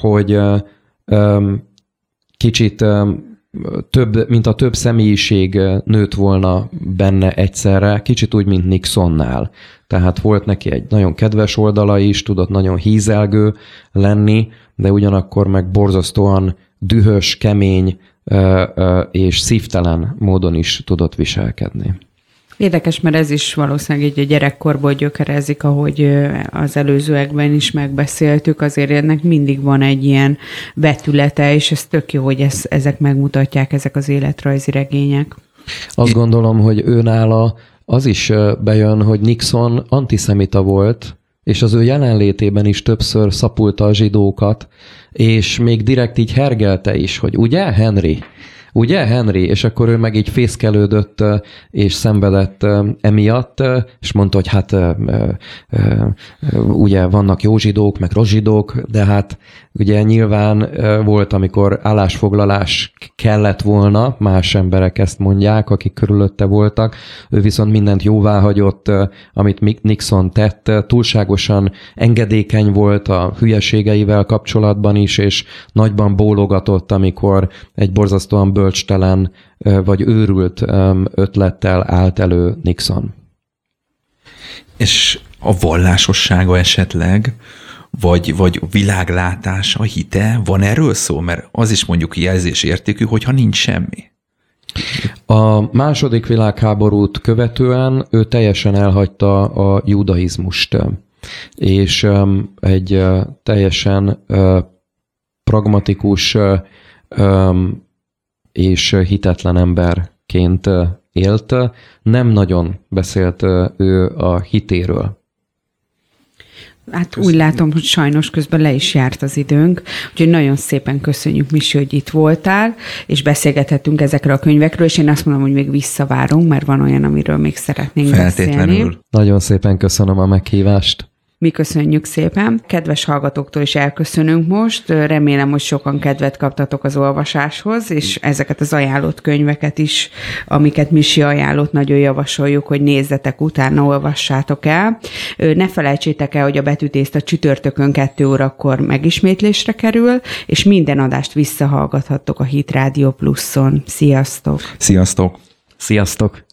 hogy kicsit több, mint a több személyiség nőtt volna benne egyszerre, kicsit úgy, mint Nixonnál. Tehát volt neki egy nagyon kedves oldala is, tudott nagyon hízelgő lenni, de ugyanakkor meg borzasztóan dühös, kemény és szívtelen módon is tudott viselkedni. Érdekes, mert ez is valószínűleg egy a gyerekkorból gyökerezik, ahogy az előzőekben is megbeszéltük, azért ennek mindig van egy ilyen vetülete, és ez tök jó, hogy ez, ezek megmutatják, ezek az életrajzi regények. Azt gondolom, hogy őnála az is bejön, hogy Nixon antiszemita volt, és az ő jelenlétében is többször szapulta a zsidókat, és még direkt így hergelte is, hogy ugye, Henry? Ugye, Henry? És akkor ő meg így fészkelődött és szenvedett emiatt, és mondta, hogy hát ugye vannak jó zsidók, meg rossz zsidók, de hát ugye nyilván volt, amikor állásfoglalás kellett volna, más emberek ezt mondják, akik körülötte voltak, ő viszont mindent jóvá hagyott, amit Nixon tett, túlságosan engedékeny volt a hülyeségeivel kapcsolatban is, és nagyban bólogatott, amikor egy borzasztóan bölcstelen vagy őrült ötlettel állt elő Nixon. És a vallásossága esetleg, vagy, vagy világlátása, hite, van erről szó? Mert az is mondjuk jelzés értékű, hogyha nincs semmi. A második világháborút követően ő teljesen elhagyta a judaizmust, és egy teljesen pragmatikus és hitetlen emberként élt. Nem nagyon beszélt ő a hitéről. Hát úgy látom, hogy sajnos közben le is járt az időnk, úgyhogy nagyon szépen köszönjük, Misi, hogy itt voltál, és beszélgethetünk ezekről a könyvekről, és én azt mondom, hogy még visszavárunk, mert van olyan, amiről még szeretnénk Feltétlenül. beszélni. Nagyon szépen köszönöm a meghívást. Mi köszönjük szépen. Kedves hallgatóktól is elköszönünk most. Remélem, hogy sokan kedvet kaptatok az olvasáshoz, és ezeket az ajánlott könyveket is, amiket Misi ajánlott, nagyon javasoljuk, hogy nézzetek utána, olvassátok el. Ne felejtsétek el, hogy a betűtészt a csütörtökön 2 órakor megismétlésre kerül, és minden adást visszahallgathattok a Hit Radio Pluszon. Sziasztok! Sziasztok! Sziasztok!